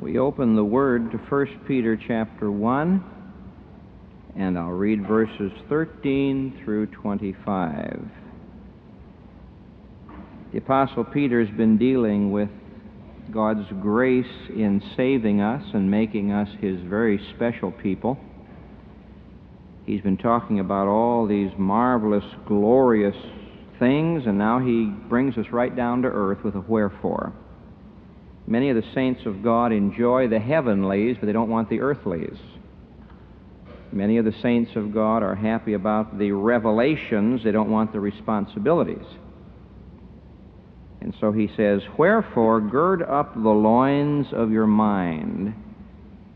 We open the Word to 1 Peter chapter 1, and I'll read verses 13 through 25. The Apostle Peter has been dealing with God's grace in saving us and making us his very special people. He's been talking about all these marvelous, glorious things, and now he brings us right down to earth with a wherefore. Many of the saints of God enjoy the heavenlies, but they don't want the earthlies. Many of the saints of God are happy about the revelations, they don't want the responsibilities. And so he says, Wherefore, gird up the loins of your mind,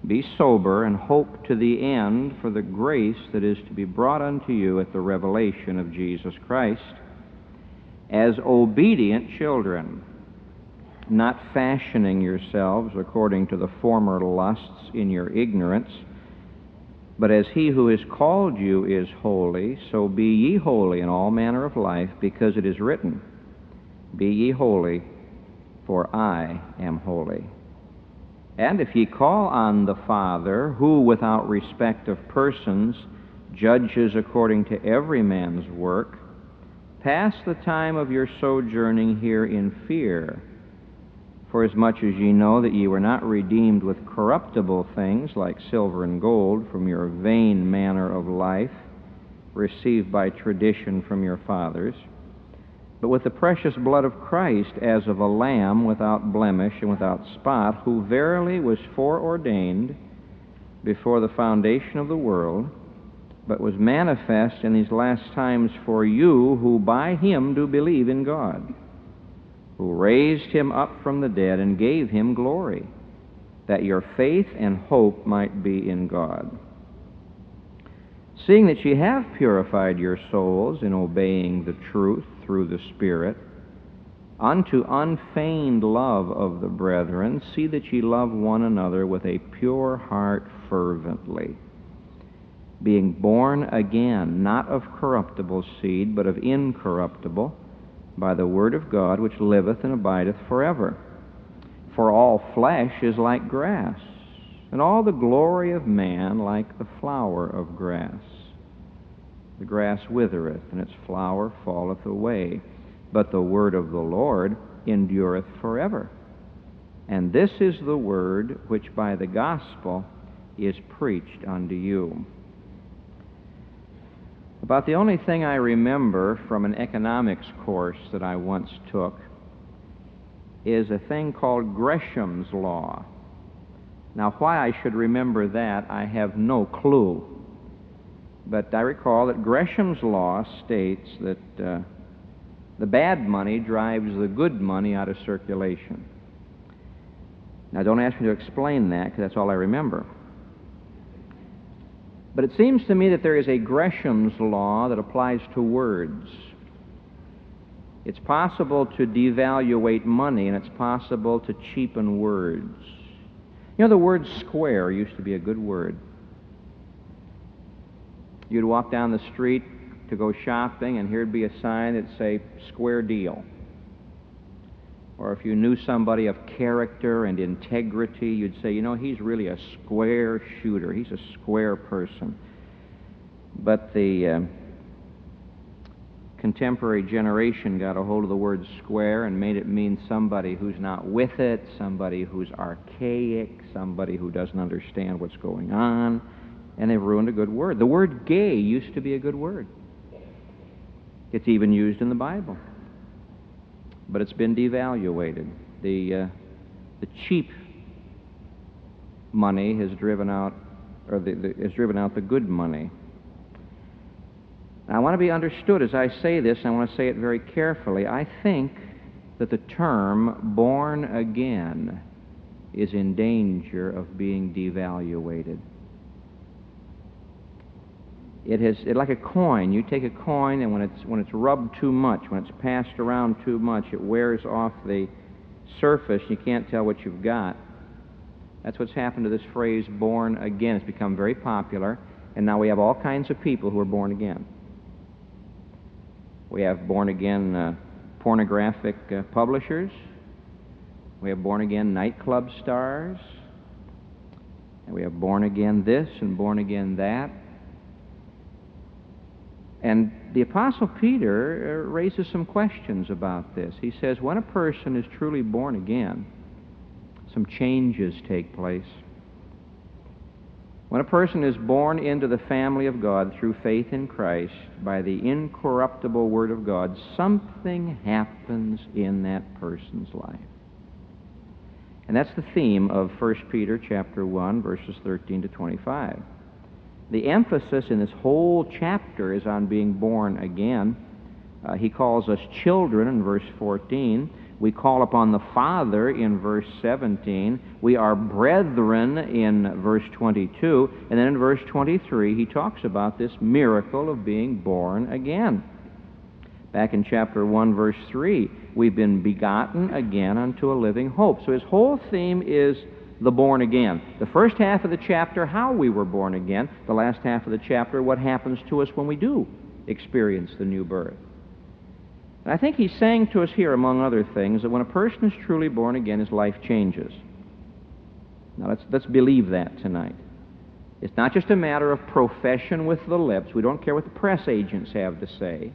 be sober, and hope to the end for the grace that is to be brought unto you at the revelation of Jesus Christ, as obedient children not fashioning yourselves according to the former lusts in your ignorance. But as he who has called you is holy, so be ye holy in all manner of life, because it is written, Be ye holy, for I am holy. And if ye call on the Father, who without respect of persons judges according to every man's work, pass the time of your sojourning here in fear Forasmuch as ye know that ye were not redeemed with corruptible things like silver and gold from your vain manner of life, received by tradition from your fathers, but with the precious blood of Christ as of a lamb without blemish and without spot, who verily was foreordained before the foundation of the world, but was manifest in these last times for you who by him do believe in God who raised him up from the dead and gave him glory, that your faith and hope might be in God. Seeing that ye have purified your souls in obeying the truth through the Spirit, unto unfeigned love of the brethren, see that ye love one another with a pure heart fervently, being born again, not of corruptible seed, but of incorruptible by the word of God which liveth and abideth forever. For all flesh is like grass, and all the glory of man like the flower of grass. The grass withereth, and its flower falleth away, but the word of the Lord endureth forever. And this is the word which by the gospel is preached unto you. About the only thing I remember from an economics course that I once took is a thing called Gresham's Law. Now, why I should remember that, I have no clue. But I recall that Gresham's Law states that uh, the bad money drives the good money out of circulation. Now, don't ask me to explain that because that's all I remember. But it seems to me that there is a Gresham's law that applies to words. It's possible to devaluate money, and it's possible to cheapen words. You know, the word square used to be a good word. You'd walk down the street to go shopping, and here'd be a sign that say square deal. Or if you knew somebody of character and integrity, you'd say, you know, he's really a square shooter. He's a square person. But the uh, contemporary generation got a hold of the word square and made it mean somebody who's not with it, somebody who's archaic, somebody who doesn't understand what's going on, and they've ruined a good word. The word gay used to be a good word. It's even used in the Bible but it's been devaluated. The, uh, the cheap money has driven out, or the, the, has driven out the good money. Now, I want to be understood as I say this, I want to say it very carefully. I think that the term born again is in danger of being devaluated it has it, like a coin. You take a coin, and when it's when it's rubbed too much, when it's passed around too much, it wears off the surface. You can't tell what you've got. That's what's happened to this phrase "born again." It's become very popular, and now we have all kinds of people who are born again. We have born again uh, pornographic uh, publishers. We have born again nightclub stars. And we have born again this and born again that. And the Apostle Peter uh, raises some questions about this. He says, when a person is truly born again, some changes take place. When a person is born into the family of God through faith in Christ by the incorruptible Word of God, something happens in that person's life. And that's the theme of 1 Peter chapter 1 verses 13 to 25. The emphasis in this whole chapter is on being born again. Uh, he calls us children in verse 14. We call upon the Father in verse 17. We are brethren in verse 22. And then in verse 23, he talks about this miracle of being born again. Back in chapter 1, verse 3, we've been begotten again unto a living hope. So his whole theme is the born again. The first half of the chapter, how we were born again. The last half of the chapter, what happens to us when we do experience the new birth. And I think he's saying to us here, among other things, that when a person is truly born again, his life changes. Now, let's, let's believe that tonight. It's not just a matter of profession with the lips. We don't care what the press agents have to say.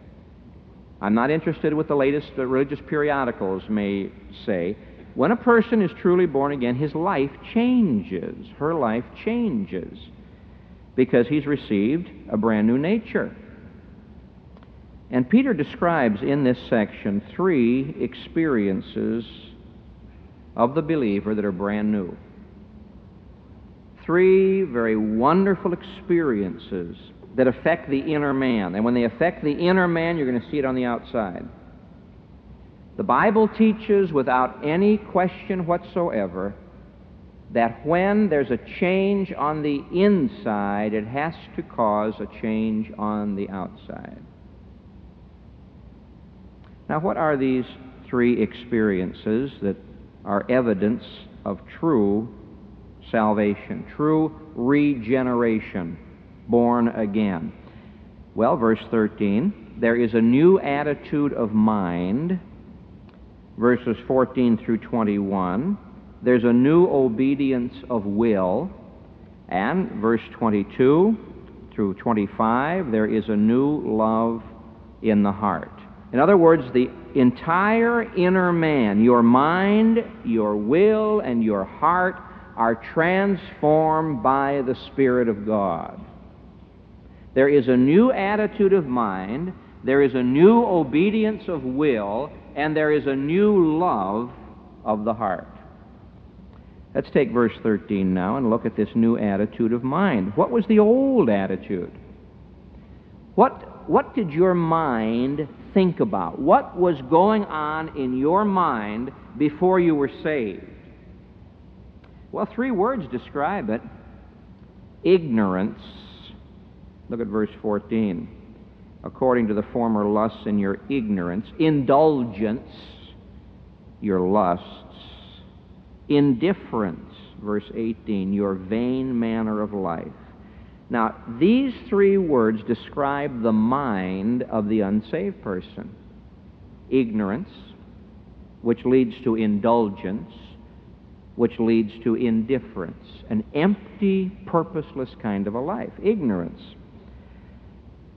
I'm not interested in what the latest religious periodicals may say. When a person is truly born again, his life changes. Her life changes because he's received a brand new nature. And Peter describes in this section three experiences of the believer that are brand new. Three very wonderful experiences that affect the inner man. And when they affect the inner man, you're going to see it on the outside. The Bible teaches without any question whatsoever that when there's a change on the inside, it has to cause a change on the outside. Now, what are these three experiences that are evidence of true salvation, true regeneration, born again? Well, verse 13, there is a new attitude of mind. Verses 14 through 21, there's a new obedience of will. And verse 22 through 25, there is a new love in the heart. In other words, the entire inner man, your mind, your will, and your heart are transformed by the Spirit of God. There is a new attitude of mind, there is a new obedience of will, and there is a new love of the heart. Let's take verse 13 now and look at this new attitude of mind. What was the old attitude? What, what did your mind think about? What was going on in your mind before you were saved? Well, three words describe it ignorance. Look at verse 14. According to the former lusts in your ignorance, indulgence, your lusts, indifference, verse 18, your vain manner of life. Now, these three words describe the mind of the unsaved person ignorance, which leads to indulgence, which leads to indifference, an empty, purposeless kind of a life. Ignorance.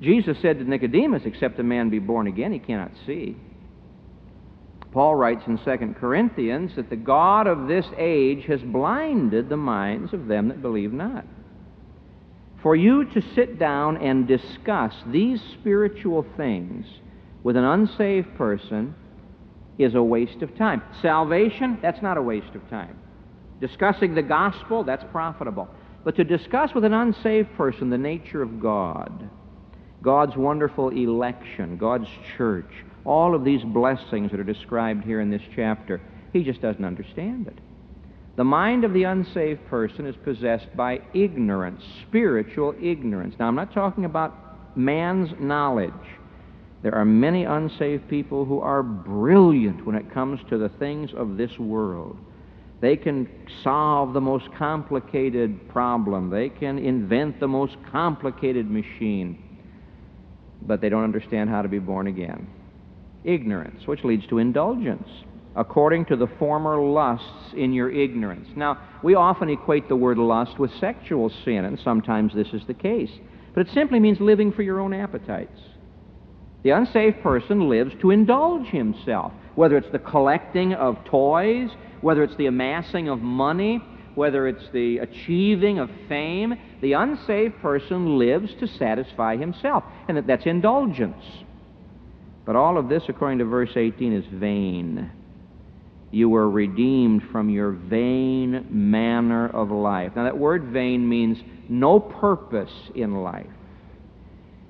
Jesus said to Nicodemus, Except a man be born again, he cannot see. Paul writes in 2 Corinthians that the God of this age has blinded the minds of them that believe not. For you to sit down and discuss these spiritual things with an unsaved person is a waste of time. Salvation, that's not a waste of time. Discussing the gospel, that's profitable. But to discuss with an unsaved person the nature of God, God's wonderful election, God's church, all of these blessings that are described here in this chapter, he just doesn't understand it. The mind of the unsaved person is possessed by ignorance, spiritual ignorance. Now, I'm not talking about man's knowledge. There are many unsaved people who are brilliant when it comes to the things of this world. They can solve the most complicated problem, they can invent the most complicated machine, but they don't understand how to be born again. Ignorance, which leads to indulgence. according to the former lusts in your ignorance. Now, we often equate the word lust with sexual sin, and sometimes this is the case. But it simply means living for your own appetites. The unsaved person lives to indulge himself, whether it's the collecting of toys, whether it's the amassing of money, whether it's the achieving of fame. The unsaved person lives to satisfy himself, and that, that's indulgence. But all of this, according to verse 18, is vain. You were redeemed from your vain manner of life. Now, that word vain means no purpose in life.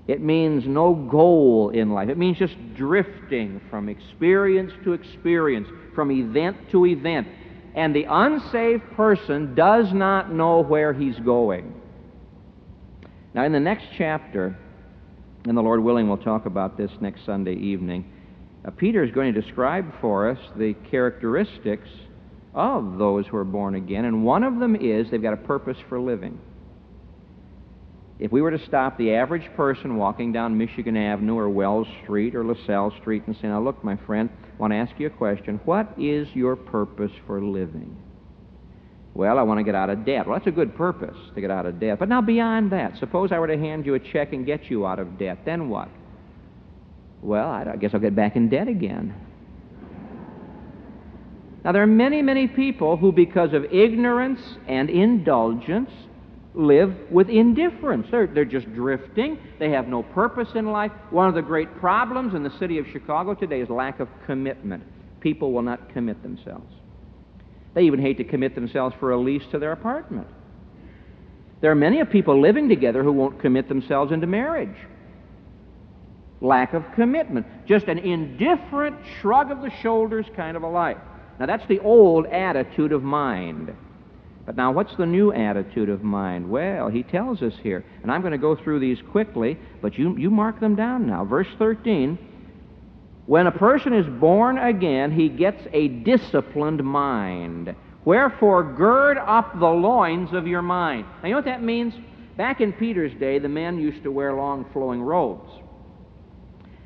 It means no goal in life. It means just drifting from experience to experience, from event to event. And the unsaved person does not know where he's going. Now, in the next chapter, and the Lord willing, we'll talk about this next Sunday evening, uh, Peter is going to describe for us the characteristics of those who are born again, and one of them is they've got a purpose for living. If we were to stop the average person walking down Michigan Avenue or Wells Street or LaSalle Street and say, Now, look, my friend, I want to ask you a question. What is your purpose for living? Well, I want to get out of debt. Well, that's a good purpose to get out of debt. But now, beyond that, suppose I were to hand you a check and get you out of debt. Then what? Well, I guess I'll get back in debt again. Now, there are many, many people who, because of ignorance and indulgence, live with indifference. They're, they're just drifting. They have no purpose in life. One of the great problems in the city of Chicago today is lack of commitment. People will not commit themselves. They even hate to commit themselves for a lease to their apartment. There are many of people living together who won't commit themselves into marriage. Lack of commitment. Just an indifferent shrug of the shoulders kind of a life. Now, that's the old attitude of mind. But now, what's the new attitude of mind? Well, he tells us here, and I'm going to go through these quickly, but you, you mark them down now. Verse 13 When a person is born again, he gets a disciplined mind. Wherefore, gird up the loins of your mind. Now, you know what that means? Back in Peter's day, the men used to wear long flowing robes.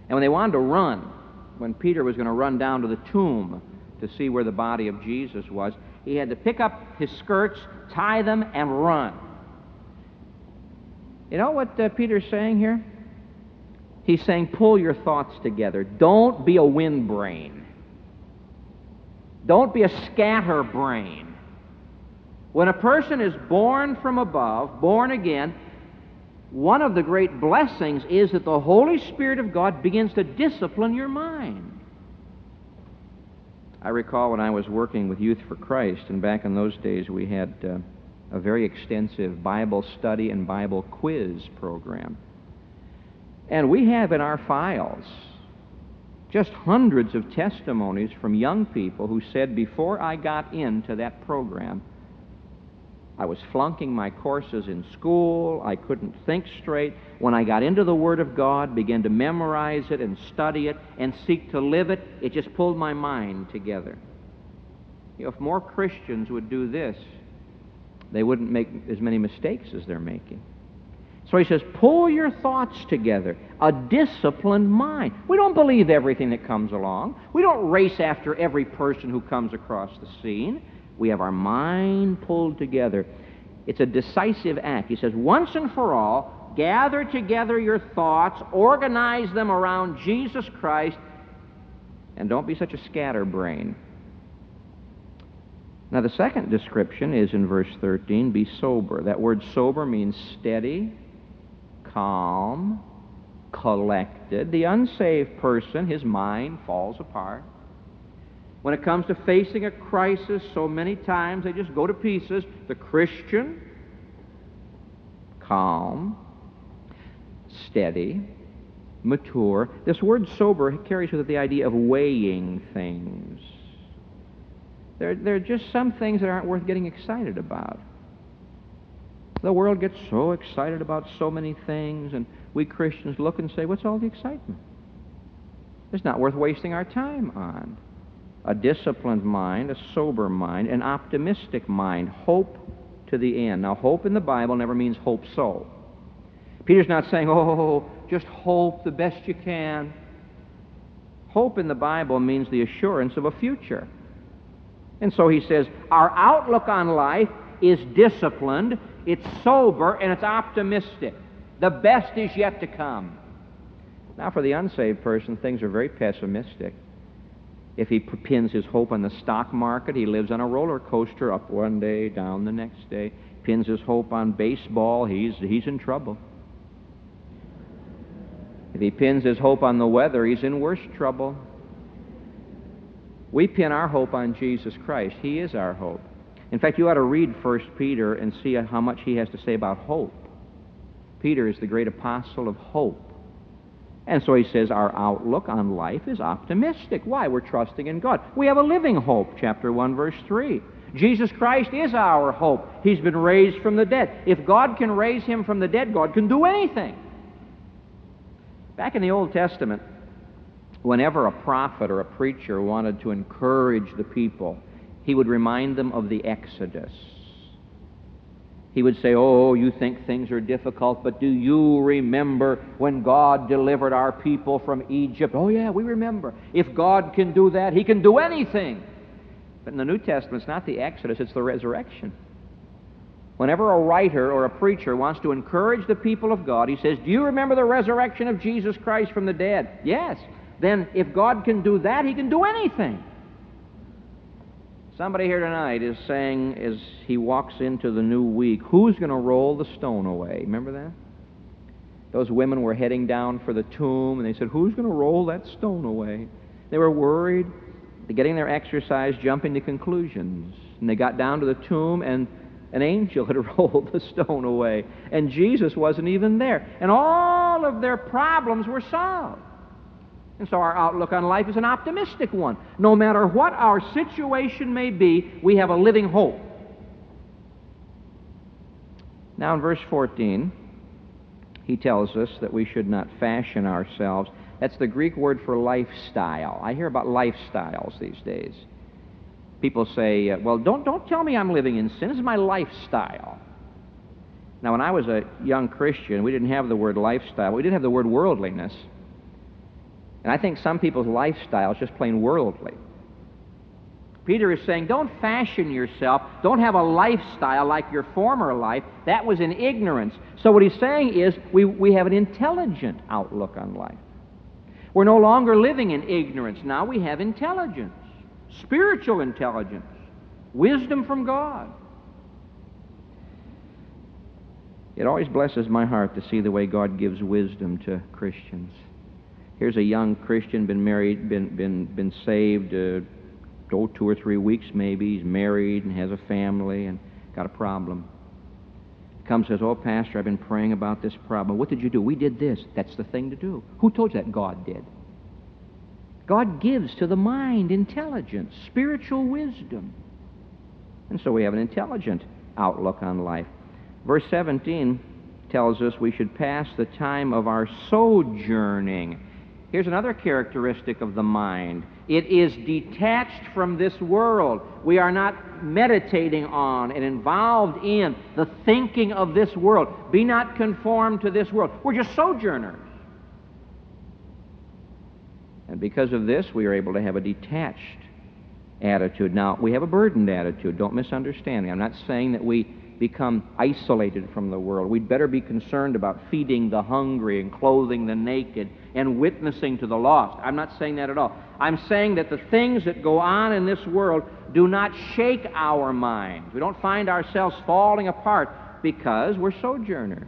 And when they wanted to run, when Peter was going to run down to the tomb to see where the body of Jesus was, he had to pick up his skirts, tie them, and run. You know what uh, Peter's saying here? He's saying, pull your thoughts together. Don't be a windbrain. Don't be a scatterbrain. When a person is born from above, born again, one of the great blessings is that the Holy Spirit of God begins to discipline your mind. I recall when I was working with Youth for Christ, and back in those days we had uh, a very extensive Bible study and Bible quiz program. And we have in our files just hundreds of testimonies from young people who said, before I got into that program, I was flunking my courses in school. I couldn't think straight. When I got into the Word of God, began to memorize it and study it and seek to live it, it just pulled my mind together. You know, if more Christians would do this, they wouldn't make as many mistakes as they're making. So he says, pull your thoughts together, a disciplined mind. We don't believe everything that comes along. We don't race after every person who comes across the scene. We have our mind pulled together. It's a decisive act. He says, once and for all, gather together your thoughts, organize them around Jesus Christ, and don't be such a scatterbrain. Now, the second description is in verse 13 be sober. That word sober means steady, calm, collected. The unsaved person, his mind falls apart. When it comes to facing a crisis, so many times they just go to pieces. The Christian, calm, steady, mature. This word sober carries with it the idea of weighing things. There, there are just some things that aren't worth getting excited about. The world gets so excited about so many things, and we Christians look and say, What's all the excitement? It's not worth wasting our time on a disciplined mind, a sober mind, an optimistic mind, hope to the end. Now, hope in the Bible never means hope so. Peter's not saying, oh, just hope the best you can. Hope in the Bible means the assurance of a future. And so he says, our outlook on life is disciplined, it's sober, and it's optimistic. The best is yet to come. Now, for the unsaved person, things are very pessimistic. If he pins his hope on the stock market, he lives on a roller coaster, up one day, down the next day. Pins his hope on baseball, he's, he's in trouble. If he pins his hope on the weather, he's in worse trouble. We pin our hope on Jesus Christ. He is our hope. In fact, you ought to read 1 Peter and see how much he has to say about hope. Peter is the great apostle of hope. And so he says our outlook on life is optimistic. Why? We're trusting in God. We have a living hope, chapter 1, verse 3. Jesus Christ is our hope. He's been raised from the dead. If God can raise him from the dead, God can do anything. Back in the Old Testament, whenever a prophet or a preacher wanted to encourage the people, he would remind them of the Exodus. He would say, Oh, you think things are difficult, but do you remember when God delivered our people from Egypt? Oh, yeah, we remember. If God can do that, He can do anything. But in the New Testament, it's not the Exodus, it's the resurrection. Whenever a writer or a preacher wants to encourage the people of God, he says, Do you remember the resurrection of Jesus Christ from the dead? Yes. Then, if God can do that, He can do anything. Somebody here tonight is saying, as he walks into the new week, who's going to roll the stone away? Remember that? Those women were heading down for the tomb, and they said, Who's going to roll that stone away? They were worried. Getting their exercise, jumping to conclusions. And they got down to the tomb, and an angel had rolled the stone away. And Jesus wasn't even there. And all of their problems were solved. And so our outlook on life is an optimistic one. No matter what our situation may be, we have a living hope. Now, in verse 14, he tells us that we should not fashion ourselves. That's the Greek word for lifestyle. I hear about lifestyles these days. People say, uh, well, don't, don't tell me I'm living in sin. This is my lifestyle. Now, when I was a young Christian, we didn't have the word lifestyle. We did have the word worldliness. And I think some people's lifestyle is just plain worldly. Peter is saying, don't fashion yourself. Don't have a lifestyle like your former life. That was in ignorance. So, what he's saying is, we, we have an intelligent outlook on life. We're no longer living in ignorance. Now we have intelligence, spiritual intelligence, wisdom from God. It always blesses my heart to see the way God gives wisdom to Christians. Here's a young Christian, been married, been, been, been saved, uh, oh, two or three weeks maybe. He's married and has a family and got a problem. Comes says, Oh, Pastor, I've been praying about this problem. What did you do? We did this. That's the thing to do. Who told you that? God did. God gives to the mind intelligence, spiritual wisdom. And so we have an intelligent outlook on life. Verse 17 tells us we should pass the time of our sojourning Here's another characteristic of the mind it is detached from this world. We are not meditating on and involved in the thinking of this world. Be not conformed to this world. We're just sojourners. And because of this, we are able to have a detached attitude. Now, we have a burdened attitude. Don't misunderstand me. I'm not saying that we become isolated from the world. We'd better be concerned about feeding the hungry and clothing the naked and witnessing to the lost. I'm not saying that at all. I'm saying that the things that go on in this world do not shake our minds. We don't find ourselves falling apart because we're sojourners.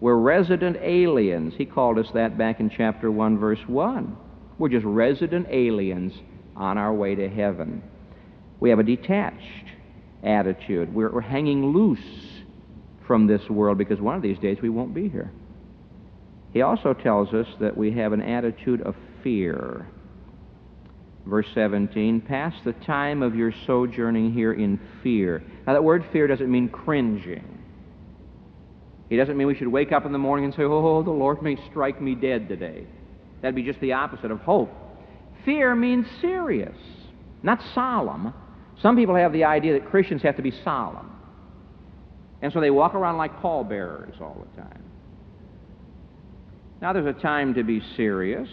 We're resident aliens. He called us that back in chapter 1, verse 1. We're just resident aliens on our way to heaven. We have a detached attitude. We're, we're hanging loose from this world because one of these days we won't be here. He also tells us that we have an attitude of fear. Verse 17, pass the time of your sojourning here in fear. Now, that word fear doesn't mean cringing. It doesn't mean we should wake up in the morning and say, Oh, the Lord may strike me dead today. That'd be just the opposite of hope. Fear means serious, not solemn. Some people have the idea that Christians have to be solemn. And so they walk around like pallbearers all the time. Now, there's a time to be serious,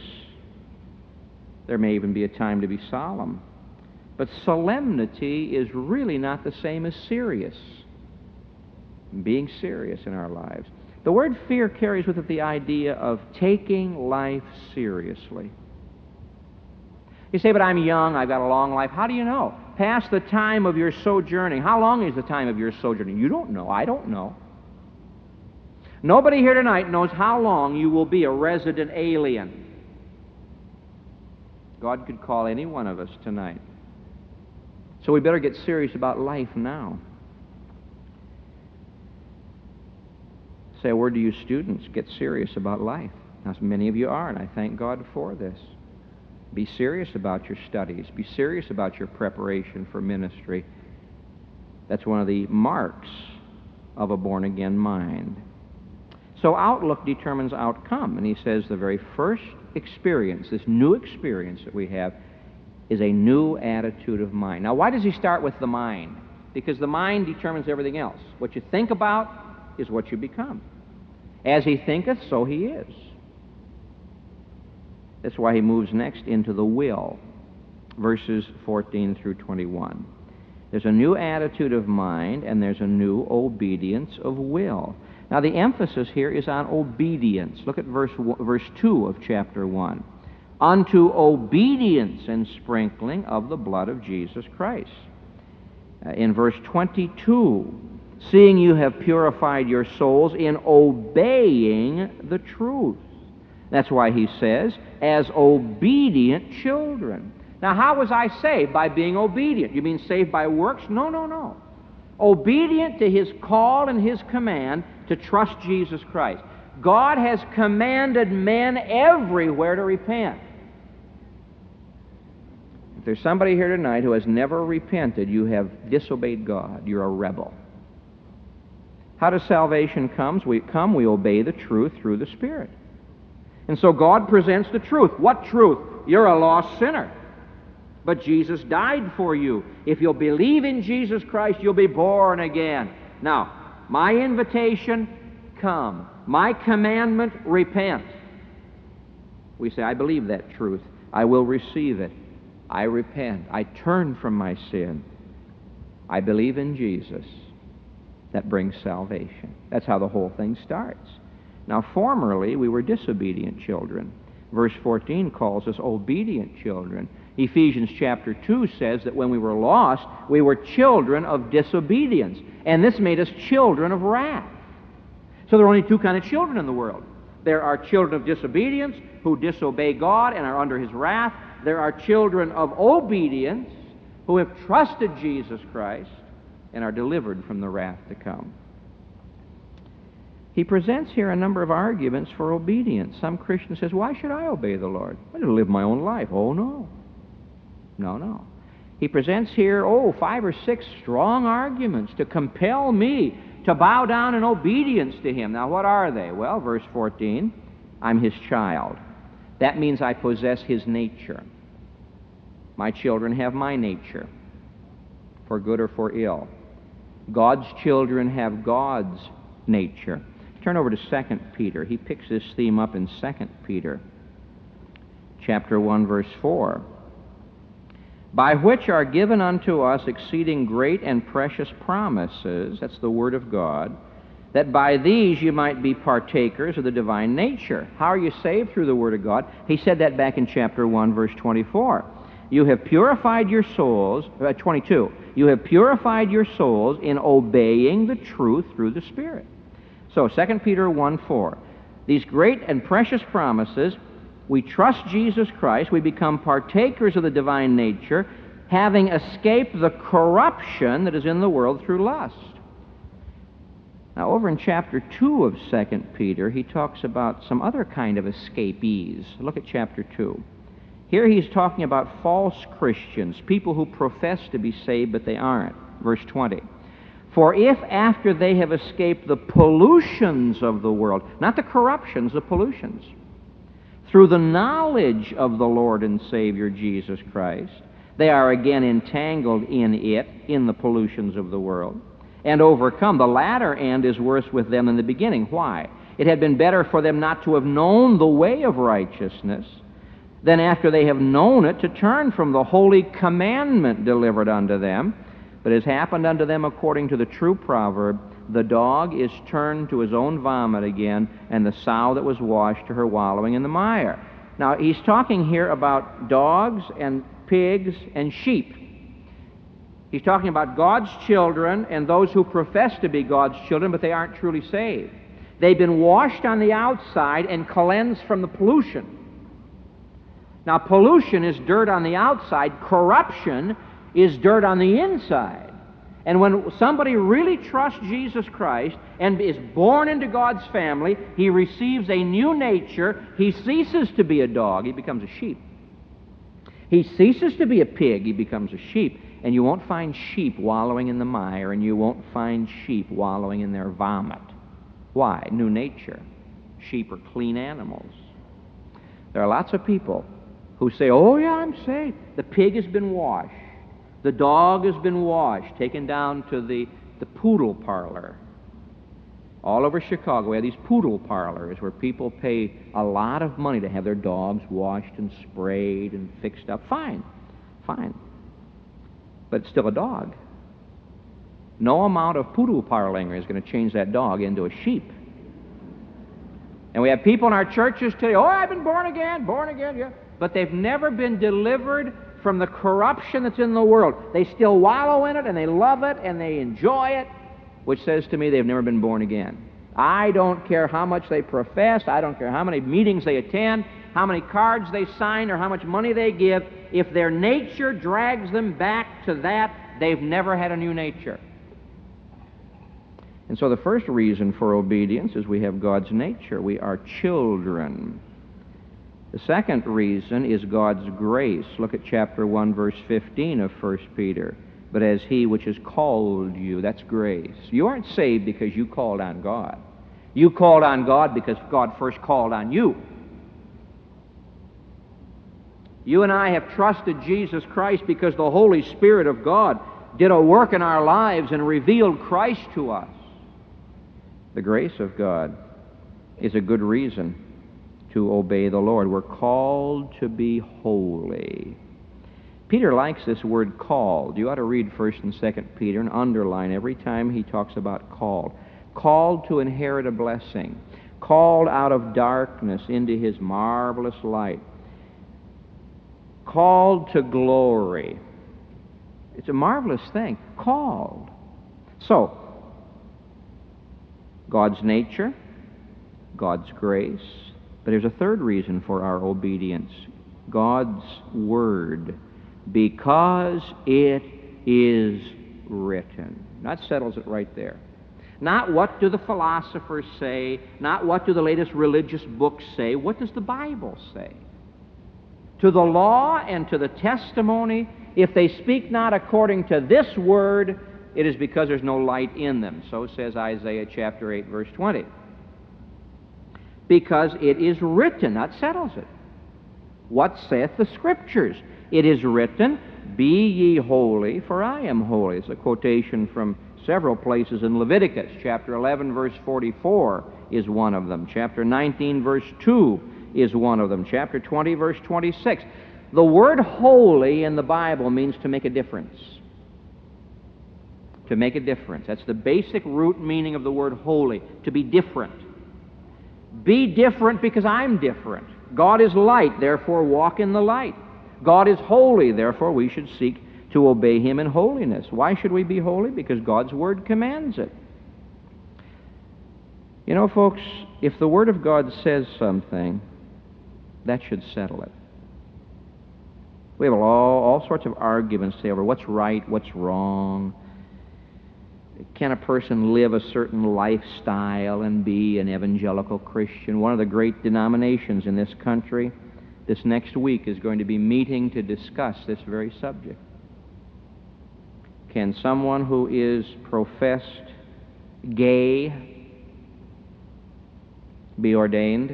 There may even be a time to be solemn. But solemnity is really not the same as serious. Being serious in our lives. The word fear carries with it the idea of taking life seriously. You say, but I'm young, I've got a long life. How do you know? Past the time of your sojourning. How long is the time of your sojourning? You don't know. I don't know. Nobody here tonight knows how long you will be a resident alien. God could call any one of us tonight. So we better get serious about life now. Say a word to you students. Get serious about life. Now, many of you are, and I thank God for this. Be serious about your studies. Be serious about your preparation for ministry. That's one of the marks of a born again mind. So, outlook determines outcome. And he says the very first experience, this new experience that we have, is a new attitude of mind. Now, why does he start with the mind? Because the mind determines everything else. What you think about is what you become. As he thinketh, so he is. That's why he moves next into the will, verses 14 through 21. There's a new attitude of mind, and there's a new obedience of will. Now, the emphasis here is on obedience. Look at verse, verse 2 of chapter 1. Unto obedience and sprinkling of the blood of Jesus Christ. Uh, in verse 22, seeing you have purified your souls in obeying the truth. That's why he says, as obedient children. Now, how was I saved? By being obedient. You mean saved by works? No, no, no. Obedient to his call and his command to trust Jesus Christ. God has commanded men everywhere to repent. If there's somebody here tonight who has never repented, you have disobeyed God. You're a rebel. How does salvation come? We come, we obey the truth through the Spirit. And so God presents the truth. What truth? You're a lost sinner. But Jesus died for you. If you'll believe in Jesus Christ, you'll be born again. Now, my invitation, come. My commandment, repent. We say, I believe that truth. I will receive it. I repent. I turn from my sin. I believe in Jesus. That brings salvation. That's how the whole thing starts. Now, formerly, we were disobedient children. Verse 14 calls us obedient children. Ephesians chapter 2 says that when we were lost, we were children of disobedience. And this made us children of wrath. So there are only two kind of children in the world. There are children of disobedience who disobey God and are under his wrath. There are children of obedience who have trusted Jesus Christ and are delivered from the wrath to come. He presents here a number of arguments for obedience. Some Christian says, Why should I obey the Lord? I to live my own life. Oh, no. No, no. He presents here, oh, five or six strong arguments to compel me to bow down in obedience to Him. Now, what are they? Well, verse 14 I'm His child. That means I possess His nature. My children have my nature, for good or for ill. God's children have God's nature. Turn over to 2 Peter. He picks this theme up in 2 Peter, chapter 1, verse 4. By which are given unto us exceeding great and precious promises, that's the Word of God, that by these you might be partakers of the divine nature. How are you saved? Through the Word of God. He said that back in chapter 1, verse 24. You have purified your souls, uh, 22. You have purified your souls in obeying the truth through the Spirit. So, 2 Peter 1 4. These great and precious promises, we trust Jesus Christ, we become partakers of the divine nature, having escaped the corruption that is in the world through lust. Now, over in chapter 2 of 2 Peter, he talks about some other kind of escapees. Look at chapter 2. Here he's talking about false Christians, people who profess to be saved but they aren't. Verse 20. For if after they have escaped the pollutions of the world, not the corruptions, the pollutions, through the knowledge of the Lord and Savior Jesus Christ, they are again entangled in it, in the pollutions of the world, and overcome. The latter end is worse with them than the beginning. Why? It had been better for them not to have known the way of righteousness than after they have known it, to turn from the holy commandment delivered unto them. But as happened unto them according to the true proverb, the dog is turned to his own vomit again, and the sow that was washed to her wallowing in the mire. Now, he's talking here about dogs and pigs and sheep. He's talking about God's children and those who profess to be God's children, but they aren't truly saved. They've been washed on the outside and cleansed from the pollution. Now, pollution is dirt on the outside, corruption is dirt on the inside. And when somebody really trusts Jesus Christ and is born into God's family, he receives a new nature. He ceases to be a dog, he becomes a sheep. He ceases to be a pig, he becomes a sheep. And you won't find sheep wallowing in the mire, and you won't find sheep wallowing in their vomit. Why? New nature. Sheep are clean animals. There are lots of people who say, Oh, yeah, I'm saved. The pig has been washed. The dog has been washed, taken down to the, the poodle parlor. All over Chicago, we have these poodle parlors where people pay a lot of money to have their dogs washed and sprayed and fixed up. Fine, fine. But it's still a dog. No amount of poodle parling is going to change that dog into a sheep. And we have people in our churches today, oh, I've been born again, born again, yeah. But they've never been delivered from the corruption that's in the world. They still wallow in it and they love it and they enjoy it, which says to me they've never been born again. I don't care how much they profess, I don't care how many meetings they attend, how many cards they sign, or how much money they give. If their nature drags them back to that, they've never had a new nature. And so the first reason for obedience is we have God's nature. We are children. The second reason is God's grace. Look at chapter 1, verse 15 of 1 Peter. But as he which has called you, that's grace. You aren't saved because you called on God. You called on God because God first called on you. You and I have trusted Jesus Christ because the Holy Spirit of God did a work in our lives and revealed Christ to us. The grace of God is a good reason to obey the Lord. We're called to be holy. Peter likes this word called. You ought to read 1st and 2nd Peter and underline every time he talks about called. Called to inherit a blessing. Called out of darkness into his marvelous light. Called to glory. It's a marvelous thing. Called. So, God's nature, God's grace, but there's a third reason for our obedience God's Word, because it is written. That settles it right there. Not what do the philosophers say, not what do the latest religious books say. What does the Bible say? To the law and to the testimony, if they speak not according to this word, it is because there's no light in them. So says Isaiah chapter 8, verse 20 because it is written. That settles it. What saith the Scriptures? It is written, Be ye holy, for I am holy. It's a quotation from several places in Leviticus. Chapter 11, verse 44 is one of them. Chapter 19, verse 2 is one of them. Chapter 20, verse 26. The word holy in the Bible means to make a difference. To make a difference. That's the basic root meaning of the word holy, to be different. Be different because I'm different. God is light, therefore walk in the light. God is holy, therefore we should seek to obey Him in holiness. Why should we be holy? Because God's Word commands it. You know, folks, if the Word of God says something, that should settle it. We have all, all sorts of arguments say over what's right, what's wrong, can a person live a certain lifestyle and be an evangelical Christian? One of the great denominations in this country this next week is going to be meeting to discuss this very subject. Can someone who is professed gay be ordained?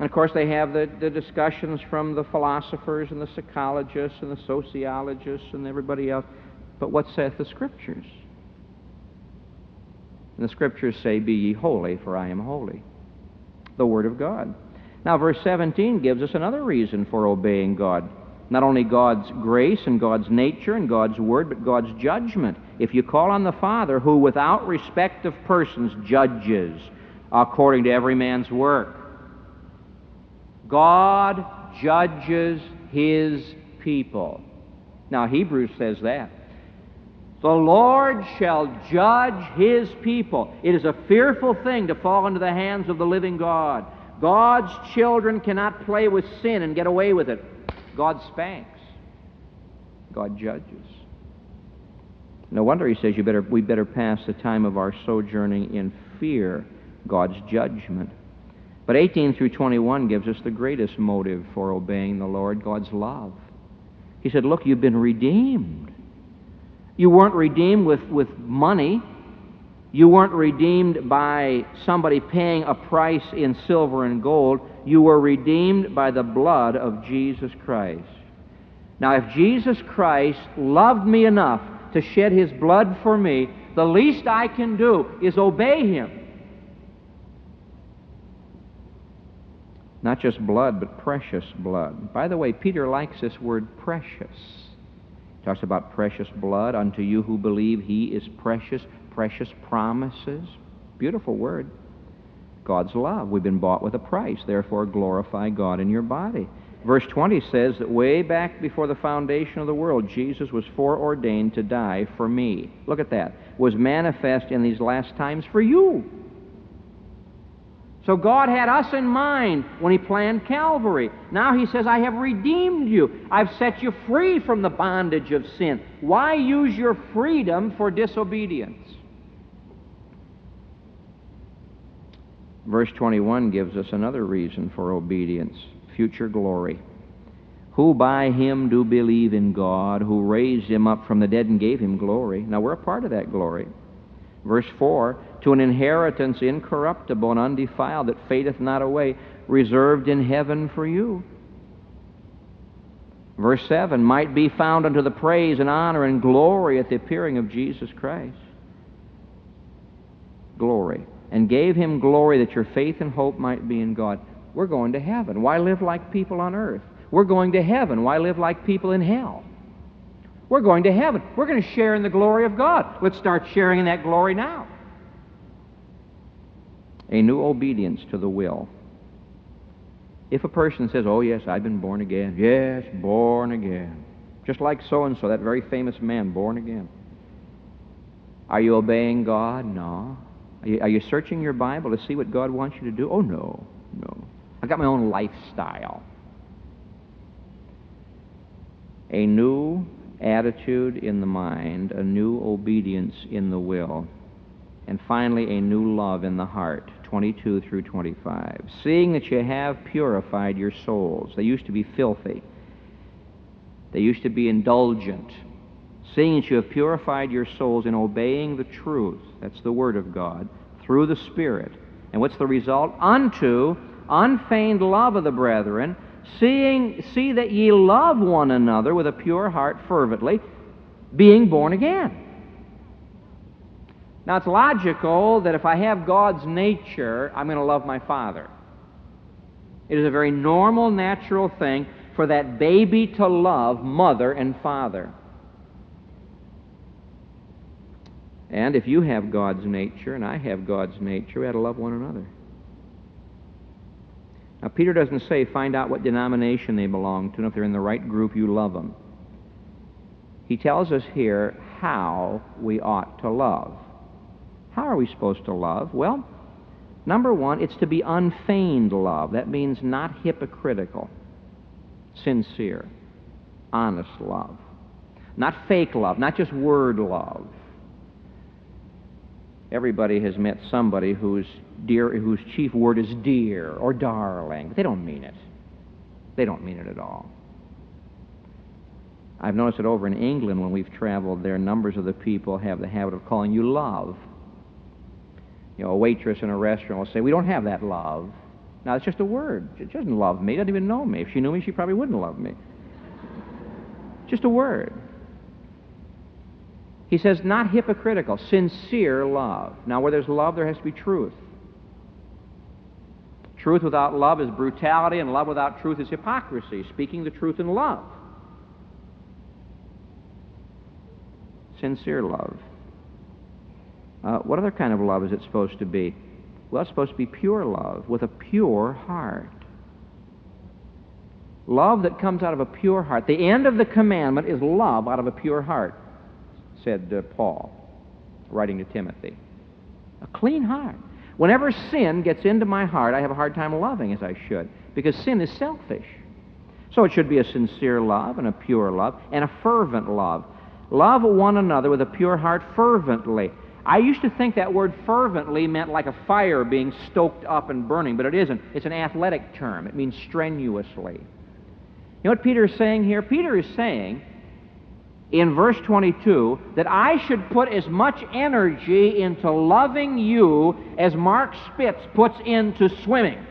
And of course, they have the, the discussions from the philosophers and the psychologists and the sociologists and everybody else. But what saith the Scriptures? And the Scriptures say, Be ye holy, for I am holy. The Word of God. Now, verse 17 gives us another reason for obeying God. Not only God's grace and God's nature and God's word, but God's judgment. If you call on the Father, who without respect of persons judges according to every man's work, God judges his people. Now, Hebrews says that. The Lord shall judge his people. It is a fearful thing to fall into the hands of the living God. God's children cannot play with sin and get away with it. God spanks. God judges. No wonder he says you better, we better pass the time of our sojourning in fear, God's judgment. But 18 through 21 gives us the greatest motive for obeying the Lord, God's love. He said, Look, you've been redeemed. You weren't redeemed with, with money. You weren't redeemed by somebody paying a price in silver and gold. You were redeemed by the blood of Jesus Christ. Now, if Jesus Christ loved me enough to shed his blood for me, the least I can do is obey him. Not just blood, but precious blood. By the way, Peter likes this word precious. Talks about precious blood. Unto you who believe, he is precious precious promises. Beautiful word. God's love. We've been bought with a price. Therefore, glorify God in your body. Verse 20 says that way back before the foundation of the world, Jesus was foreordained to die for me. Look at that. Was manifest in these last times for you. So God had us in mind when He planned Calvary. Now He says, I have redeemed you. I've set you free from the bondage of sin. Why use your freedom for disobedience? Verse 21 gives us another reason for obedience future glory. Who by him do believe in God, who raised him up from the dead and gave him glory. Now we're a part of that glory. Verse 4 To an inheritance incorruptible and undefiled that fadeth not away, reserved in heaven for you. Verse 7 Might be found unto the praise and honor and glory at the appearing of Jesus Christ. Glory and gave him glory that your faith and hope might be in God. We're going to heaven. Why live like people on earth? We're going to heaven. Why live like people in hell? We're going to heaven. We're going to share in the glory of God. Let's start sharing in that glory now. A new obedience to the will. If a person says, Oh, yes, I've been born again. Yes, born again. Just like so and so, that very famous man, born again. Are you obeying God? No. Are you, are you searching your Bible to see what God wants you to do? Oh, no, no. I've got my own lifestyle. A new attitude in the mind, a new obedience in the will, and finally a new love in the heart. 22 through 25. Seeing that you have purified your souls, they used to be filthy, they used to be indulgent. Seeing that you have purified your souls in obeying the truth, that's the Word of God, through the Spirit. And what's the result? Unto unfeigned love of the brethren, seeing see that ye love one another with a pure heart fervently, being born again. Now it's logical that if I have God's nature, I'm going to love my Father. It is a very normal, natural thing for that baby to love mother and father. And if you have God's nature and I have God's nature, we ought to love one another. Now, Peter doesn't say find out what denomination they belong to, and if they're in the right group, you love them. He tells us here how we ought to love. How are we supposed to love? Well, number one, it's to be unfeigned love. That means not hypocritical, sincere, honest love. Not fake love, not just word love. Everybody has met somebody whose dear, whose chief word is dear or darling, but they don't mean it. They don't mean it at all. I've noticed it over in England when we've traveled there. Numbers of the people have the habit of calling you love. You know, a waitress in a restaurant will say, "We don't have that love." Now it's just a word. She doesn't love me. Doesn't even know me. If she knew me, she probably wouldn't love me. Just a word. He says, not hypocritical, sincere love. Now, where there's love, there has to be truth. Truth without love is brutality, and love without truth is hypocrisy, speaking the truth in love. Sincere love. Uh, what other kind of love is it supposed to be? Well, it's supposed to be pure love with a pure heart. Love that comes out of a pure heart. The end of the commandment is love out of a pure heart, said uh, Paul, writing to Timothy. A clean heart. Whenever sin gets into my heart, I have a hard time loving as I should, because sin is selfish. So it should be a sincere love and a pure love and a fervent love. Love one another with a pure heart fervently. I used to think that word fervently meant like a fire being stoked up and burning, but it isn't. It's an athletic term. It means strenuously. You know what Peter is saying here? Peter is saying in verse 22 that I should put as much energy into loving you as Mark Spitz puts into swimming.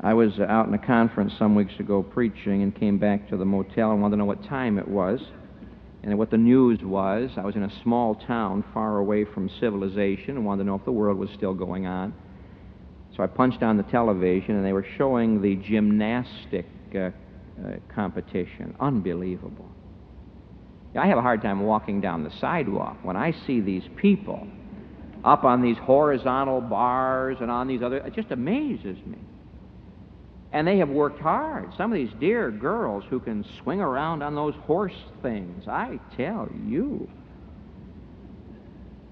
I was out in a conference some weeks ago preaching and came back to the motel and wanted to know what time it was and what the news was. I was in a small town far away from civilization and wanted to know if the world was still going on. So I punched on the television and they were showing the gymnastic Uh, uh, competition. Unbelievable. I have a hard time walking down the sidewalk when I see these people up on these horizontal bars and on these other. It just amazes me. And they have worked hard. Some of these dear girls who can swing around on those horse things, I tell you.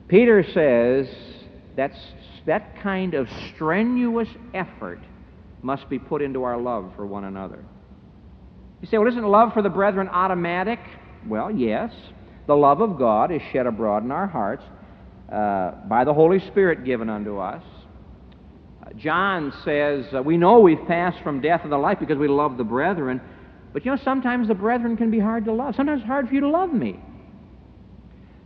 Peter says that's, that kind of strenuous effort must be put into our love for one another. You say, well, isn't love for the brethren automatic? Well, yes. The love of God is shed abroad in our hearts uh, by the Holy Spirit given unto us. John says, uh, We know we've passed from death to life because we love the brethren. But you know, sometimes the brethren can be hard to love. Sometimes it's hard for you to love me.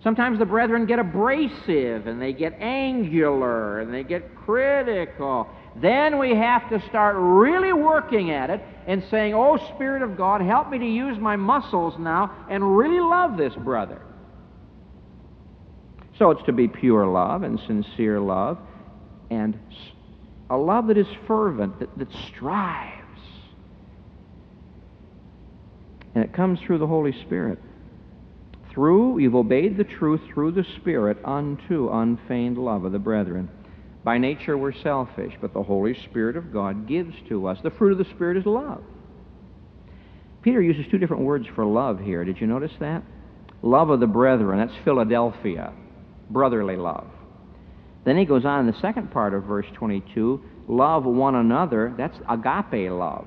Sometimes the brethren get abrasive and they get angular and they get critical. Then we have to start really working at it and saying, Oh, Spirit of God, help me to use my muscles now and really love this brother. So it's to be pure love and sincere love and a love that is fervent, that, that strives. And it comes through the Holy Spirit. Through, you've obeyed the truth through the Spirit unto unfeigned love of the brethren. By nature, we're selfish, but the Holy Spirit of God gives to us. The fruit of the Spirit is love. Peter uses two different words for love here. Did you notice that? Love of the brethren, that's Philadelphia, brotherly love. Then he goes on in the second part of verse 22 love one another. That's agape love.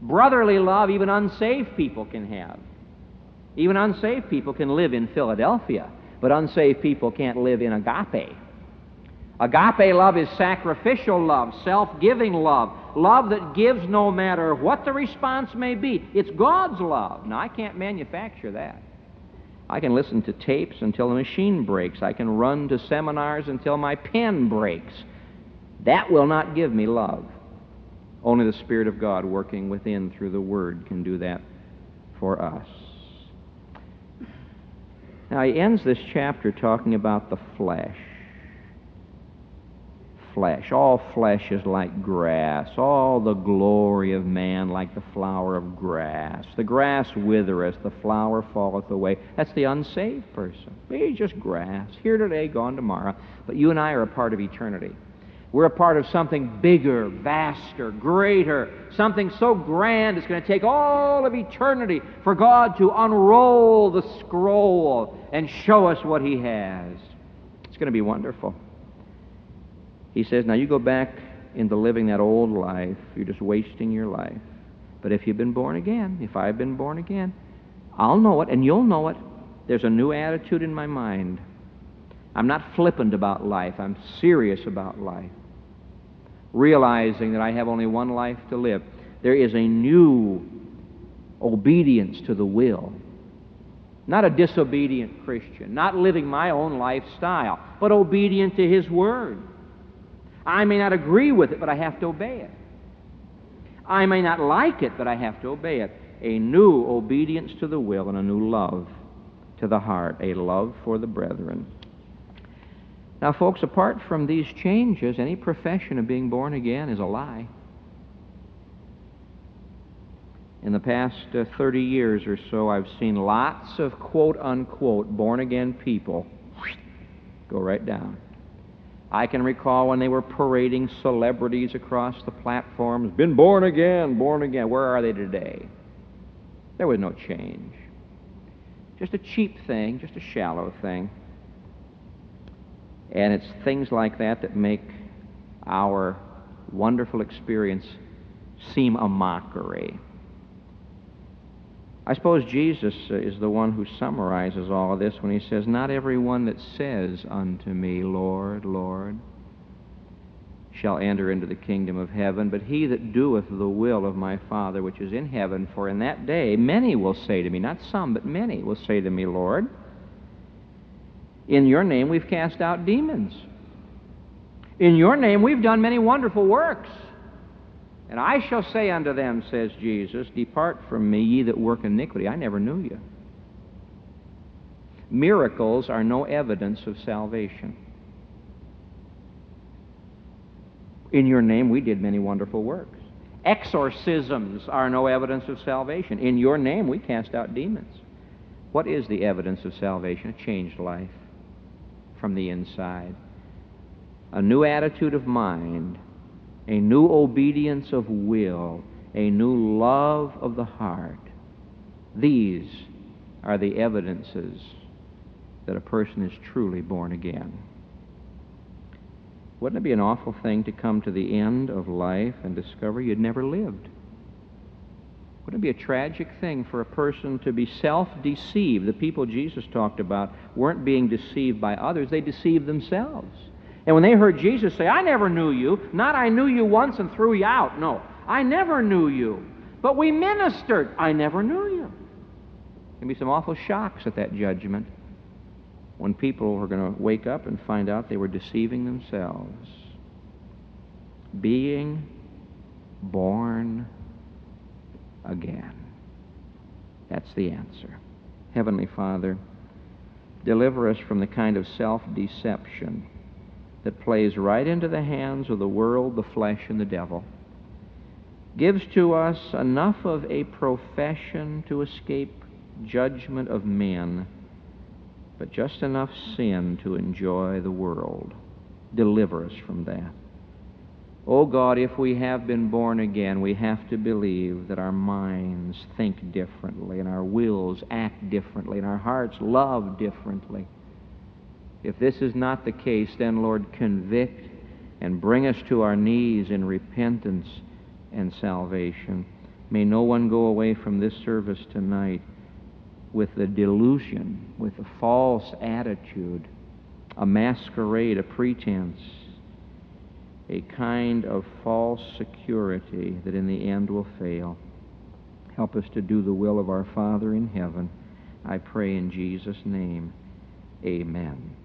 Brotherly love, even unsaved people can have. Even unsaved people can live in Philadelphia, but unsaved people can't live in agape. Agape love is sacrificial love, self giving love, love that gives no matter what the response may be. It's God's love. Now, I can't manufacture that. I can listen to tapes until the machine breaks. I can run to seminars until my pen breaks. That will not give me love. Only the Spirit of God working within through the Word can do that for us. Now, he ends this chapter talking about the flesh flesh. All flesh is like grass, all the glory of man like the flower of grass. The grass withereth, the flower falleth away. That's the unsaved person. He's just grass, here today, gone tomorrow. But you and I are a part of eternity. We're a part of something bigger, vaster, greater, something so grand it's going to take all of eternity for God to unroll the scroll and show us what He has. It's going to be wonderful. He says, Now you go back into living that old life. You're just wasting your life. But if you've been born again, if I've been born again, I'll know it and you'll know it. There's a new attitude in my mind. I'm not flippant about life, I'm serious about life. Realizing that I have only one life to live. There is a new obedience to the will. Not a disobedient Christian, not living my own lifestyle, but obedient to His Word. I may not agree with it, but I have to obey it. I may not like it, but I have to obey it. A new obedience to the will and a new love to the heart, a love for the brethren. Now, folks, apart from these changes, any profession of being born again is a lie. In the past uh, 30 years or so, I've seen lots of quote unquote born again people go right down. I can recall when they were parading celebrities across the platforms, been born again, born again. Where are they today? There was no change. Just a cheap thing, just a shallow thing. And it's things like that that make our wonderful experience seem a mockery. I suppose Jesus is the one who summarizes all of this when he says, Not everyone that says unto me, Lord, Lord, shall enter into the kingdom of heaven, but he that doeth the will of my Father which is in heaven. For in that day many will say to me, not some, but many will say to me, Lord, in your name we've cast out demons. In your name we've done many wonderful works. And I shall say unto them, says Jesus, Depart from me, ye that work iniquity. I never knew you. Miracles are no evidence of salvation. In your name we did many wonderful works. Exorcisms are no evidence of salvation. In your name we cast out demons. What is the evidence of salvation? A changed life from the inside. A new attitude of mind a new obedience of will, a new love of the heart. These are the evidences that a person is truly born again. Wouldn't it be an awful thing to come to the end of life and discover you'd never lived? Wouldn't it be a tragic thing for a person to be self deceived? The people Jesus talked about weren't being deceived by others, they deceived themselves. And when they heard Jesus say, I never knew you, not I knew you once and threw you out. No, I never knew you. But we ministered. I never knew you. There can be some awful shocks at that judgment when people are going to wake up and find out they were deceiving themselves. Being born again. That's the answer. Heavenly Father, deliver us from the kind of self deception that plays right into the hands of the world, the flesh, and the devil, gives to us enough of a profession to escape judgment of men, but just enough sin to enjoy the world. Deliver us from that. Oh God, if we have been born again, we have to believe that our minds think differently, and our wills act differently, and our hearts love differently. If this is not the case, then, Lord, convict and bring us to our knees in repentance and salvation. May no one go away from this service tonight with the delusion, with a false attitude, a masquerade, a pretense, a kind of false security that in the end will fail. Help us to do the will of our Father in heaven. I pray in Jesus' name. Amen.